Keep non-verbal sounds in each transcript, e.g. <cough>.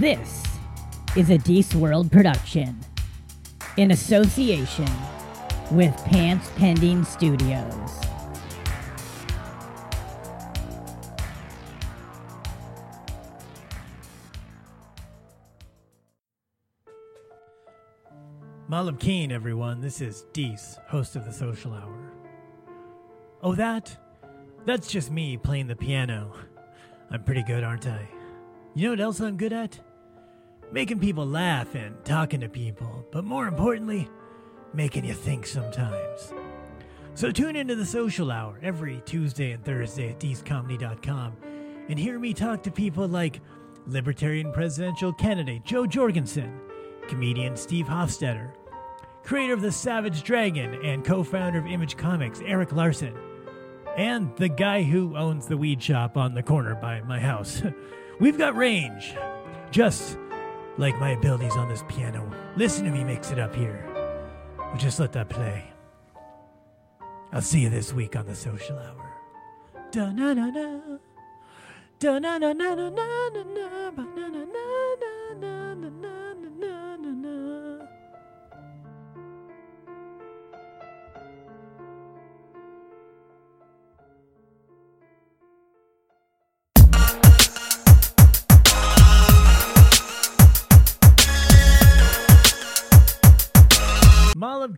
This is a Deece World production in association with Pants Pending Studios. Malam Keen, everyone. This is Deece, host of the Social Hour. Oh, that? That's just me playing the piano. I'm pretty good, aren't I? You know what else I'm good at? Making people laugh and talking to people, but more importantly, making you think sometimes. So tune into the Social Hour every Tuesday and Thursday at DeeceComedy.com and hear me talk to people like Libertarian presidential candidate Jo Jorgensen, comedian Steve Hofstetter, creator of The Savage Dragon and co founder of Image Comics, Erik Larsen, and the guy who owns the weed shop on the corner by my house. <laughs> We've got range, just like my abilities on this piano. Listen to me mix it up here. We'll just let that play. I'll see you this week on the social hour. Da na na na. Da na na na na na na na na na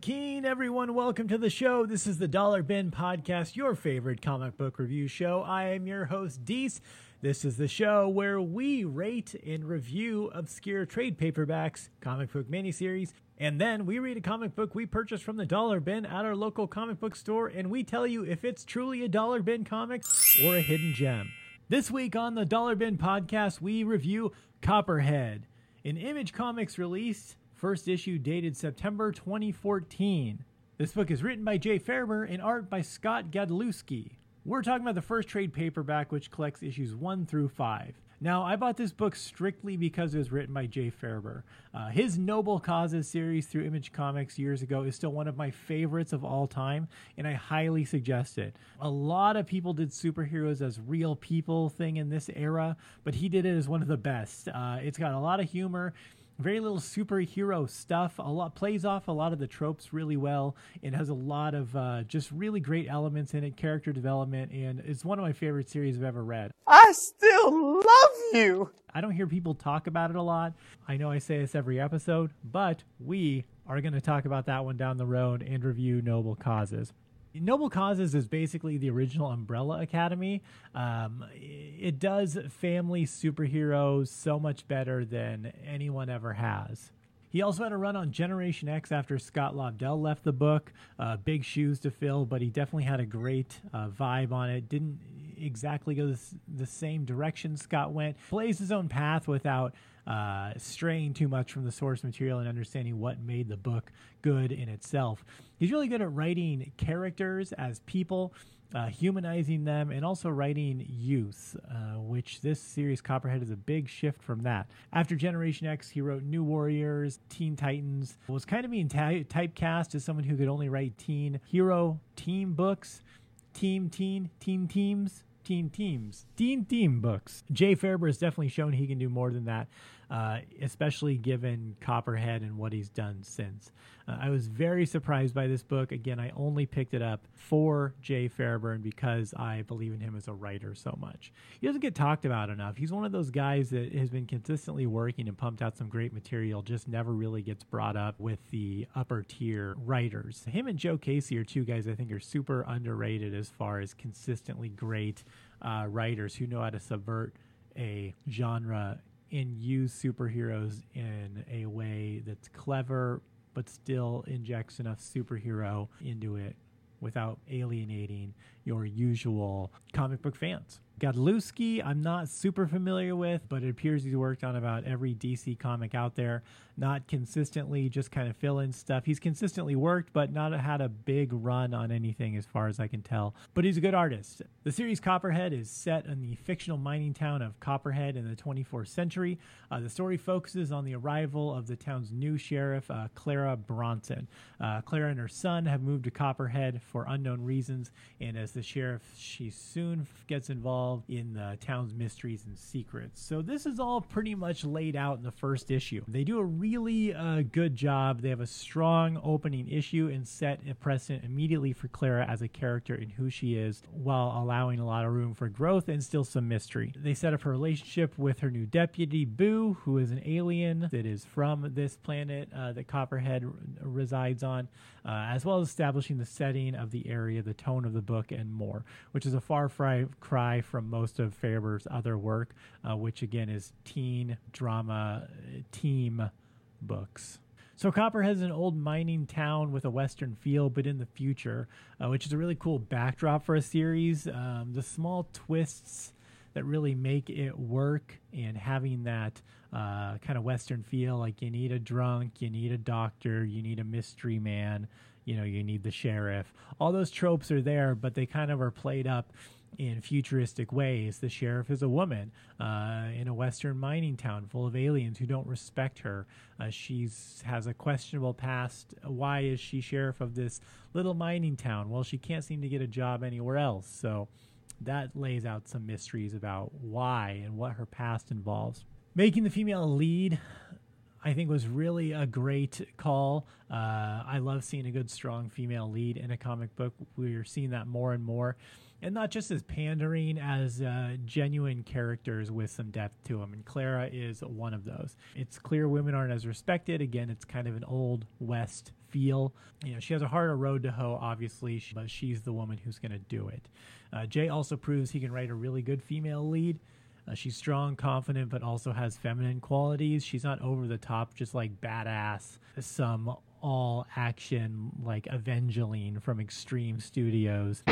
Keen, everyone, welcome to the show. This is the Dollar Bin Podcast, your favorite comic book review show. I am your host, Deece. This is the show where we rate and review obscure trade paperbacks, comic book miniseries, and then we read a comic book we purchased from the Dollar Bin at our local comic book store, and we tell you if it's truly a Dollar Bin comic or a hidden gem. This week on the Dollar Bin Podcast, we review Copperhead, an Image Comics release First issue dated September 2014. This book is written by Jay Faerber and art by Scott Godlewski. We're talking about the first trade paperback, which collects issues 1 through 5. Now, I bought this book strictly because it was written by Jay Faerber. Uh, his Noble Causes series through Image Comics years ago is still one of my favorites of all time, and I highly suggest it. A lot of people did superheroes as real people thing in this era, but he did it as one of the best. Uh, it's got a lot of humor very little superhero stuff. A lot plays off a lot of the tropes really well. It has a lot of uh, just really great elements in it, character development, and it's one of my favorite series I've ever read. I still love you. I don't hear people talk about it a lot. I know I say this every episode, but we are going to talk about that one down the road and review Noble Causes. Noble Causes is basically the original Umbrella Academy. Um, it does family superheroes so much better than anyone ever has. He also had a run on Generation X after Scott Lobdell left the book. Uh, big shoes to fill, but he definitely had a great uh, vibe on it. Didn't exactly go the, same direction Scott went. Plays his own path without uh, straying too much from the source material and understanding what made the book good in itself. He's really good at writing characters as people, uh, humanizing them, and also writing youth, uh, which this series, Copperhead, is a big shift from that. After Generation X, he wrote New Warriors, Teen Titans, was kind of being ty- typecast as someone who could only write teen hero team books, team teen, teen teams, teen teams, teen team books. Jay Faerber has definitely shown he can do more than that, uh, especially given Copperhead and what he's done since. Uh, I was very surprised by this book. Again, I only picked it up for Jay Faerber because I believe in him as a writer so much. He doesn't get talked about enough. He's one of those guys that has been consistently working and pumped out some great material, just never really gets brought up with the upper tier writers. Him and Joe Casey are two guys I think are super underrated as far as consistently great uh, writers who know how to subvert a genre and use superheroes in a way that's clever but still injects enough superhero into it without alienating your usual comic book fans. Godlewski, I'm not super familiar with, but it appears he's worked on about every DC comic out there. Not consistently, just kind of fill in stuff. He's consistently worked, but not had a big run on anything as far as I can tell. But he's a good artist. The series Copperhead is set in the fictional mining town of Copperhead in the 24th century. Uh, the story focuses on the arrival of the town's new sheriff, uh, Clara Bronson. Uh, Clara and her son have moved to Copperhead for unknown reasons, and as the sheriff, she soon gets involved involved in the town's mysteries and secrets. So this is all pretty much laid out in the first issue. They do a really uh, good job. They have a strong opening issue and set a precedent immediately for Clara as a character and who she is, while allowing a lot of room for growth and still some mystery. They set up her relationship with her new deputy, Boo, who is an alien that is from this planet uh, that Copperhead r- resides on, uh, as well as establishing the setting of the area, the tone of the book, and more, which is a far fry, cry from most of Faerber's other work, uh, which again is teen drama, team books. So Copperhead is an old mining town with a western feel, but in the future, uh, which is a really cool backdrop for a series. Um, the small twists that really make it work, and having that uh, kind of western feel, like you need a drunk, you need a doctor, you need a mystery man, you know, you need the sheriff. All those tropes are there, but they kind of are played up in futuristic ways. The sheriff is a woman uh, in a western mining town full of aliens who don't respect her. Uh, she's has a questionable past. Why is she sheriff of this little mining town? Well, she can't seem to get a job anywhere else. So that lays out some mysteries about why and what her past involves. Making the female lead I think was really a great call. Uh, I love seeing a good, strong female lead in a comic book. We're seeing that more and more, and not just as pandering, as uh, genuine characters with some depth to them. And Clara is one of those. It's clear women aren't as respected. Again, it's kind of an old west feel. You know, she has a harder road to hoe, obviously, but she's the woman who's going to do it. Uh, Jay also proves he can write a really good female lead. Uh, she's strong, confident, but also has feminine qualities. She's not over the top, just like badass. Some all action, like Evangeline from Extreme Studios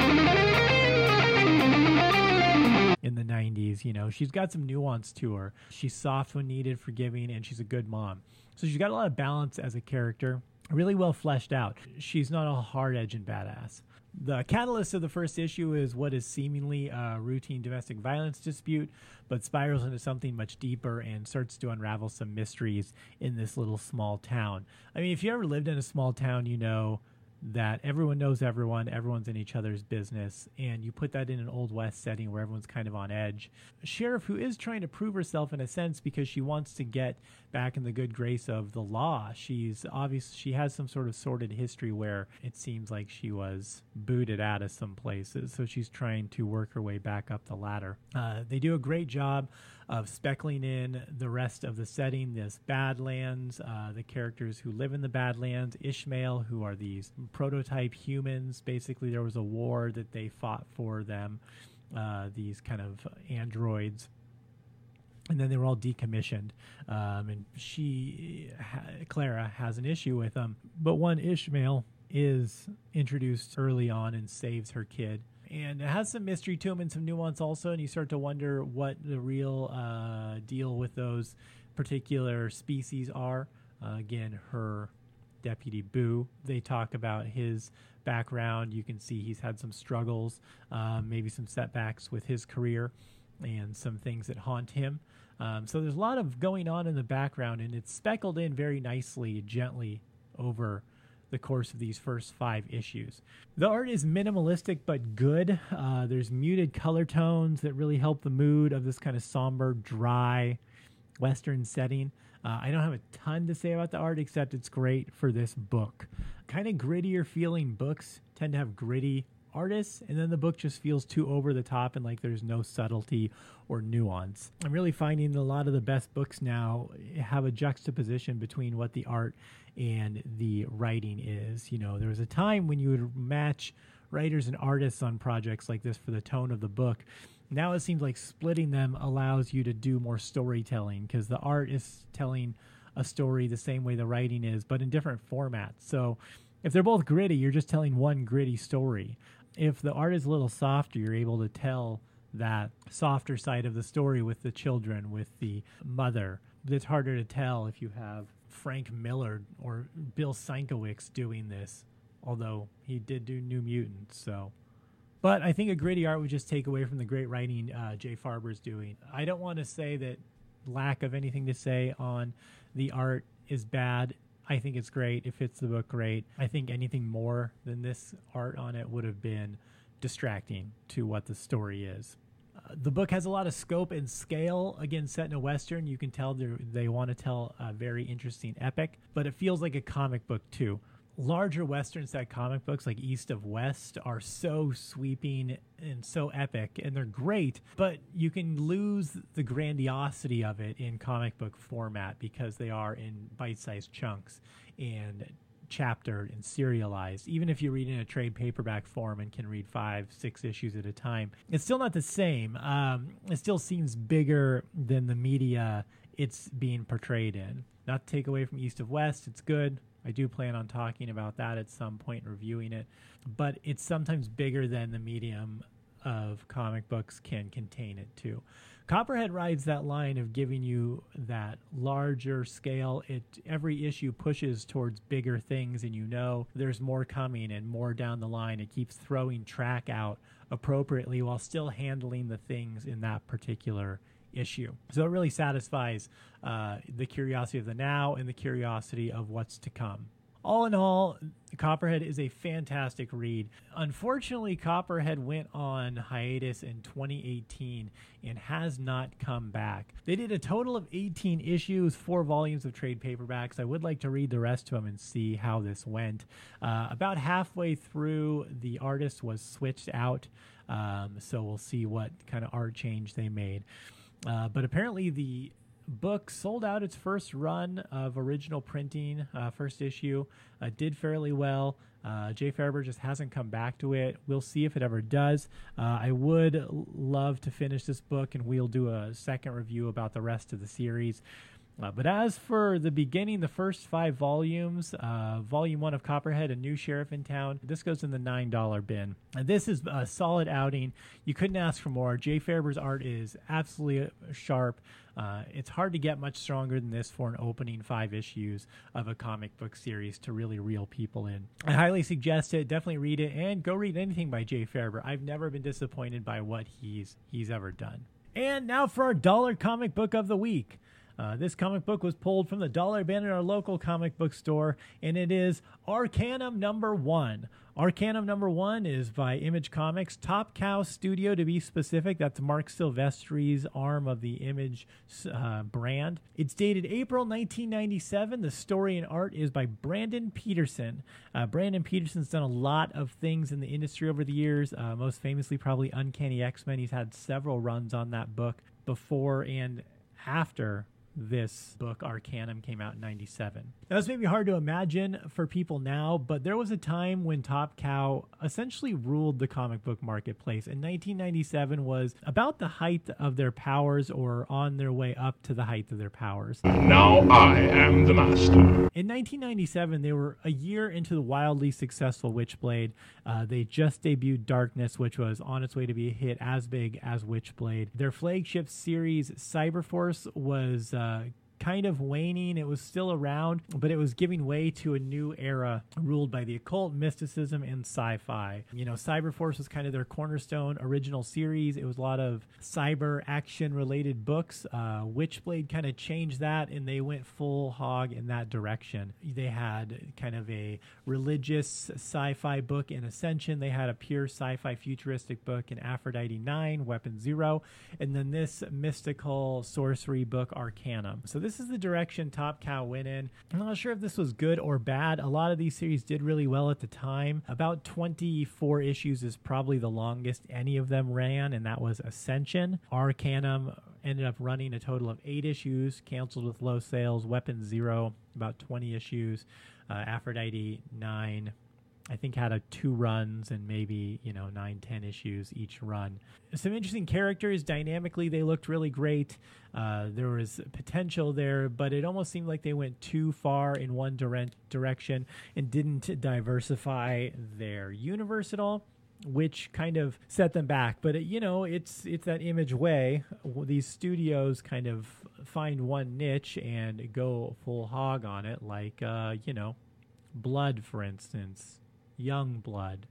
in the 90s. You know, she's got some nuance to her. She's soft when needed, forgiving, and she's a good mom. So she's got a lot of balance as a character, really well fleshed out. She's not a hard edge and badass. The catalyst of the first issue is what is seemingly a routine domestic violence dispute, but spirals into something much deeper and starts to unravel some mysteries in this little small town. I mean, if you ever lived in a small town, you know that everyone knows everyone, everyone's in each other's business, and you put that in an old west setting where everyone's kind of on edge. A sheriff who is trying to prove herself in a sense because she wants to get back in the good grace of the law. She's obvious she has some sort of sordid history where it seems like she was booted out of some places, so she's trying to work her way back up the ladder. Uh, they do a great job of speckling in the rest of the setting this Badlands, uh, the characters who live in the Badlands, Ishmael, who are these prototype humans. Basically, there was a war that they fought for them, uh, these kind of androids. And then they were all decommissioned. Um, and she, ha- Clara, has an issue with them. But one Ishmael is introduced early on and saves her kid and it has some mystery to him and some nuance also and you start to wonder what the real uh, deal with those particular species are. Uh, again her deputy boo they talk about his background. You can see he's had some struggles um, maybe some setbacks with his career and some things that haunt him. Um, so there's a lot of going on in the background and it's speckled in very nicely gently over the course of these first five issues. The art is minimalistic but good. Uh, there's muted color tones that really help the mood of this kind of somber, dry Western setting. Uh, I don't have a ton to say about the art except it's great for this book. Kind of grittier feeling books tend to have gritty artists, and then the book just feels too over the top and like there's no subtlety or nuance. I'm really finding a lot of the best books now have a juxtaposition between what the art and the writing is. You know, there was a time when you would match writers and artists on projects like this for the tone of the book. Now it seems like splitting them allows you to do more storytelling because the art is telling a story the same way the writing is, but in different formats. So if they're both gritty, you're just telling one gritty story. If the art is a little softer, you're able to tell that softer side of the story with the children, with the mother. It's harder to tell if you have Frank Miller or Bill Sienkiewicz doing this, although he did do New Mutants. So, but I think a gritty art would just take away from the great writing uh, Jay Faerber's doing. I don't want to say that lack of anything to say on the art is bad. I think it's great. It fits the book great. I think anything more than this art on it would have been distracting to what the story is. Uh, the book has a lot of scope and scale. Again, set in a western, you can tell they want to tell a very interesting epic, but it feels like a comic book too larger western set comic books like east of west are so sweeping and so epic and they're great but you can lose the grandiosity of it in comic book format because they are in bite-sized chunks and chaptered and serialized. Even if you read in a trade paperback form and can read five six issues at a time it's still not the same. Um, it still seems bigger than the media it's being portrayed in. Not to take away from east of west it's good I do plan on talking about that at some point, reviewing it. But it's sometimes bigger than the medium of comic books can contain it too. Copperhead rides that line of giving you that larger scale. It every issue pushes towards bigger things, and you know there's more coming and more down the line. It keeps throwing track out appropriately while still handling the things in that particular issue. So it really satisfies uh, the curiosity of the now and the curiosity of what's to come. All in all, Copperhead is a fantastic read. Unfortunately, Copperhead went on hiatus in 2018 and has not come back. They did a total of 18 issues, four volumes of trade paperbacks. I would like to read the rest of them and see how this went. Uh, about halfway through, the artist was switched out, um, so we'll see what kind of art change they made. Uh, but apparently, the book sold out its first run of original printing, uh, first issue, uh, did fairly well. Uh, Jay Faerber just hasn't come back to it. We'll see if it ever does. Uh, I would love to finish this book, and we'll do a second review about the rest of the series. Uh, but as for the beginning, the first five volumes, uh, volume one of Copperhead, A New Sheriff in Town, this goes in the $9 bin. And this is a solid outing. You couldn't ask for more. Jay Faerber's art is absolutely sharp. Uh, it's hard to get much stronger than this for an opening five issues of a comic book series to really reel people in. I highly suggest it. Definitely read it and go read anything by Jay Faerber. I've never been disappointed by what he's he's ever done. And now for our dollar comic book of the week. Uh, this comic book was pulled from the dollar bin at our local comic book store, and it is Arcanum number one. Arcanum number one is by Image Comics, Top Cow Studio to be specific. That's Marc Silvestri's arm of the Image uh, brand. It's dated April 1997. The story and art is by Brandon Peterson. Uh, Brandon Peterson's done a lot of things in the industry over the years, uh, most famously, probably Uncanny X Men. He's had several runs on that book before and after this book, Arcanum, came out in 97. Now, this may be hard to imagine for people now, but there was a time when Top Cow essentially ruled the comic book marketplace. And 1997 was about the height of their powers or on their way up to the height of their powers. Now I am the master. In 1997, they were a year into the wildly successful Witchblade. Uh, they just debuted Darkness, which was on its way to be a hit as big as Witchblade. Their flagship series, Cyberforce, was. Uh, uh, kind of waning. It was still around, but it was giving way to a new era ruled by the occult, mysticism, and sci fi. You know, Cyberforce was kind of their cornerstone original series. It was a lot of cyber action related books. Uh, Witchblade kind of changed that and they went full hog in that direction. They had kind of a religious sci fi book in Ascension, they had a pure sci fi futuristic book in Aphrodite 9, Weapon Zero, and then this mystical sorcery book, Arcanum. So, this is the direction Top Cow went in. I'm not sure if this was good or bad. A lot of these series did really well at the time. About 24 issues is probably the longest any of them ran, and that was Ascension. Arcanum ended up running a total of eight issues, canceled with low sales. Weapon Zero, about 20 issues. Uh, Aphrodite, nine. I think had a two runs and maybe you know nine ten issues each run. Some interesting characters dynamically they looked really great. Uh, there was potential there, but it almost seemed like they went too far in one dire- direction and didn't diversify their universe at all which kind of set them back. But it, you know, it's it's that image way. These studios kind of find one niche and go full hog on it, like uh, you know, Blood, for instance. Young Blood.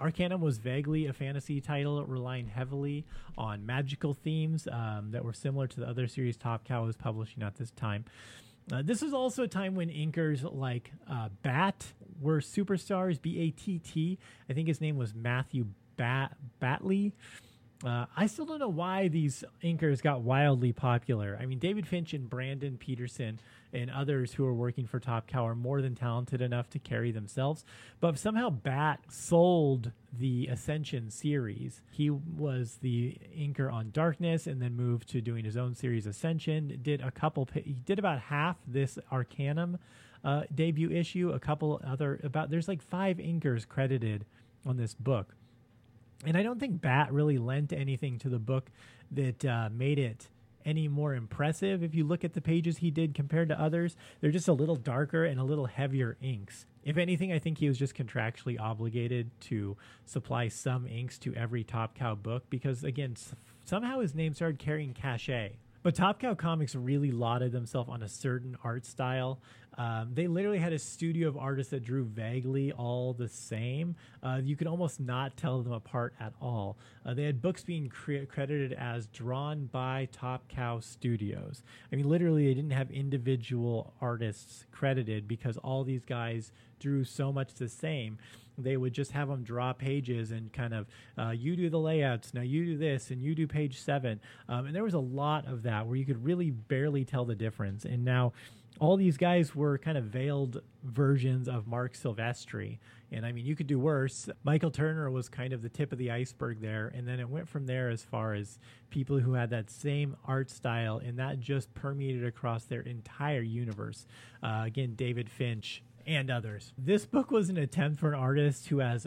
Arcanum was vaguely a fantasy title, relying heavily on magical themes um, that were similar to the other series Top Cow was publishing at this time. Uh, this was also a time when inkers like uh, Batt were superstars. B A T T. I think his name was Matthew Bat Batley. Uh, I still don't know why these inkers got wildly popular. I mean, David Finch and Brandon Peterson and others who are working for Top Cow are more than talented enough to carry themselves. But somehow Bat sold the Ascension series. He was the inker on Darkness and then moved to doing his own series Ascension. Did a couple, he did about half this Arcanum uh, debut issue, a couple other, about, there's like five inkers credited on this book. And I don't think Bat really lent anything to the book that uh, made it any more impressive. If you look at the pages he did compared to others, they're just a little darker and a little heavier inks. If anything, I think he was just contractually obligated to supply some inks to every Top Cow book because, again, somehow his name started carrying cachet. But Top Cow Comics really lauded themselves on a certain art style. Um, they literally had a studio of artists that drew vaguely all the same. Uh, you could almost not tell them apart at all. Uh, they had books being cre- credited as drawn by Top Cow Studios. I mean, literally, they didn't have individual artists credited because all these guys drew so much the same they would just have them draw pages and kind of uh, you do the layouts now you do this and you do page seven um, and there was a lot of that where you could really barely tell the difference and now all these guys were kind of veiled versions of Marc Silvestri. And I mean, you could do worse. Michael Turner was kind of the tip of the iceberg there. And then it went from there as far as people who had that same art style, and that just permeated across their entire universe. Uh, again, David Finch and others. This book was an attempt for an artist who has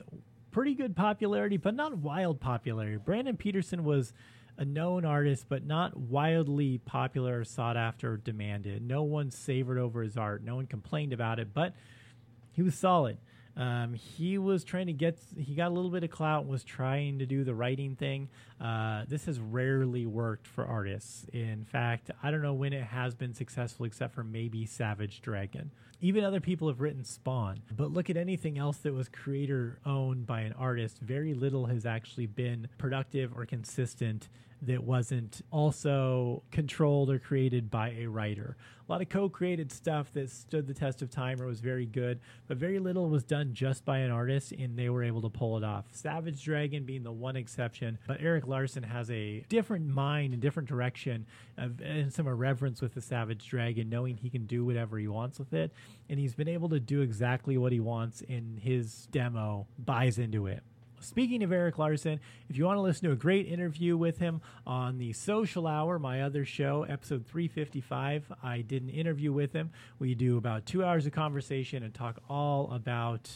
pretty good popularity, but not wild popularity. Brandon Peterson was a known artist, but not wildly popular, sought after, or demanded. No one savored over his art. No one complained about it, but he was solid. Um, he was trying to get, he got a little bit of clout, was trying to do the writing thing. Uh, this has rarely worked for artists. In fact, I don't know when it has been successful except for maybe Savage Dragon. Even other people have written Spawn. But look at anything else that was creator owned by an artist. Very little has actually been productive or consistent that wasn't also controlled or created by a writer. A lot of co created stuff that stood the test of time or was very good, but very little was done just by an artist and they were able to pull it off. Savage Dragon being the one exception, but Erik Larsen has a different mind and different direction of, and some irreverence with the Savage Dragon, knowing he can do whatever he wants with it. And he's been able to do exactly what he wants, in his demo buys into it. Speaking of Erik Larsen, if you want to listen to a great interview with him on the Social Hour, my other show, episode 355, I did an interview with him. We do about two hours of conversation and talk all about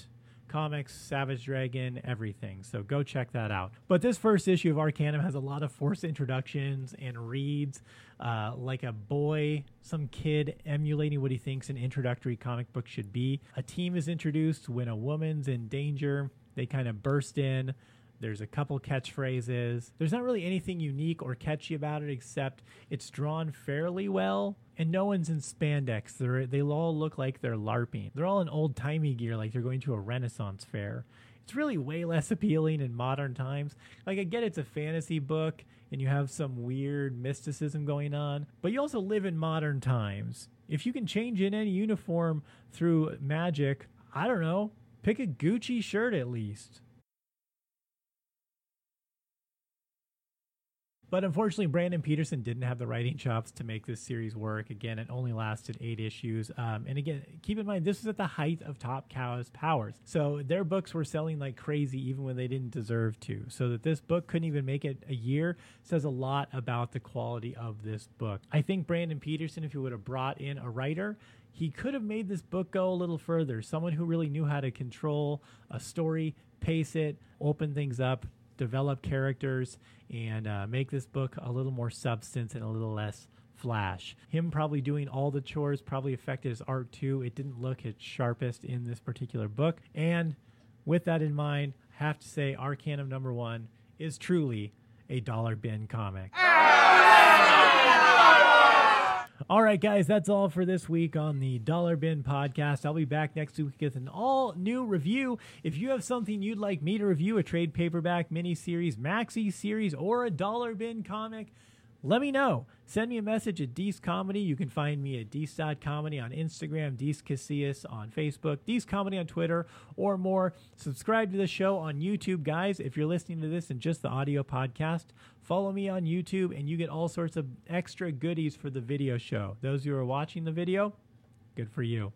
comics, Savage Dragon, everything. So go check that out. But this first issue of Arcanum has a lot of forced introductions and reads uh, like a boy, some kid emulating what he thinks an introductory comic book should be. A team is introduced when a woman's in danger. They kind of burst in. There's a couple catchphrases. There's not really anything unique or catchy about it except it's drawn fairly well and no one's in spandex. They're, they all look like they're LARPing. They're all in old timey gear like they're going to a Renaissance fair. It's really way less <laughs> appealing in modern times. Like, I get it's a fantasy book and you have some weird mysticism going on, but you also live in modern times. If you can change in any uniform through magic, I don't know, Pick a Gucci shirt at least. But unfortunately, Brandon Peterson didn't have the writing chops to make this series work. Again, it only lasted eight issues. Um, and again, keep in mind, this was at the height of Top Cow's powers. So their books were selling like crazy, even when they didn't deserve to. So that this book couldn't even make it a year says a lot about the quality of this book. I think Brandon Peterson, if he would have brought in a writer, he could have made this book go a little further. Someone who really knew how to control a story, pace it, open things up, develop characters, and uh, make this book a little more substance and a little less flash. Him probably doing all the chores probably affected his art too. It didn't look its sharpest in this particular book. And with that in mind, I have to say Arcanum number one is truly a dollar bin comic. All right, guys, that's all for this week on the Dollar Bin Podcast. I'll be back next week with an all new review. If you have something you'd like me to review, a trade paperback, mini series, maxi series, or a Dollar Bin comic, let me know. Send me a message at Deece Comedy. You can find me at Deece.comedy on Instagram, Deece Casillas on Facebook, Deece Comedy on Twitter, or more. Subscribe to the show on YouTube, guys. If you're listening to this in just the audio podcast, follow me on YouTube and you get all sorts of extra goodies for the video show. Those who are watching the video, good for you.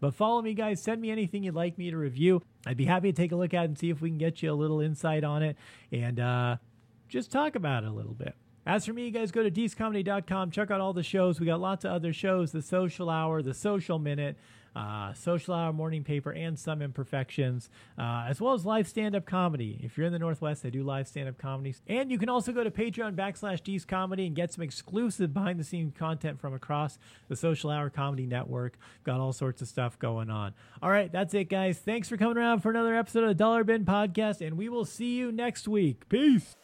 But follow me, guys. Send me anything you'd like me to review. I'd be happy to take a look at and see if we can get you a little insight on it and uh, just talk about it a little bit. As for me, you guys go to deececomedy.com, check out all the shows. We got lots of other shows The Social Hour, The Social Minute, uh, Social Hour Morning Paper, and Some Imperfections, uh, as well as live stand up comedy. If you're in the Northwest, they do live stand up comedies. And you can also go to Patreon backslash Deece Comedy and get some exclusive behind the scenes content from across the Social Hour Comedy Network. Got all sorts of stuff going on. All right, that's it, guys. Thanks for coming around for another episode of the Dollar Bin Podcast, and we will see you next week. Peace.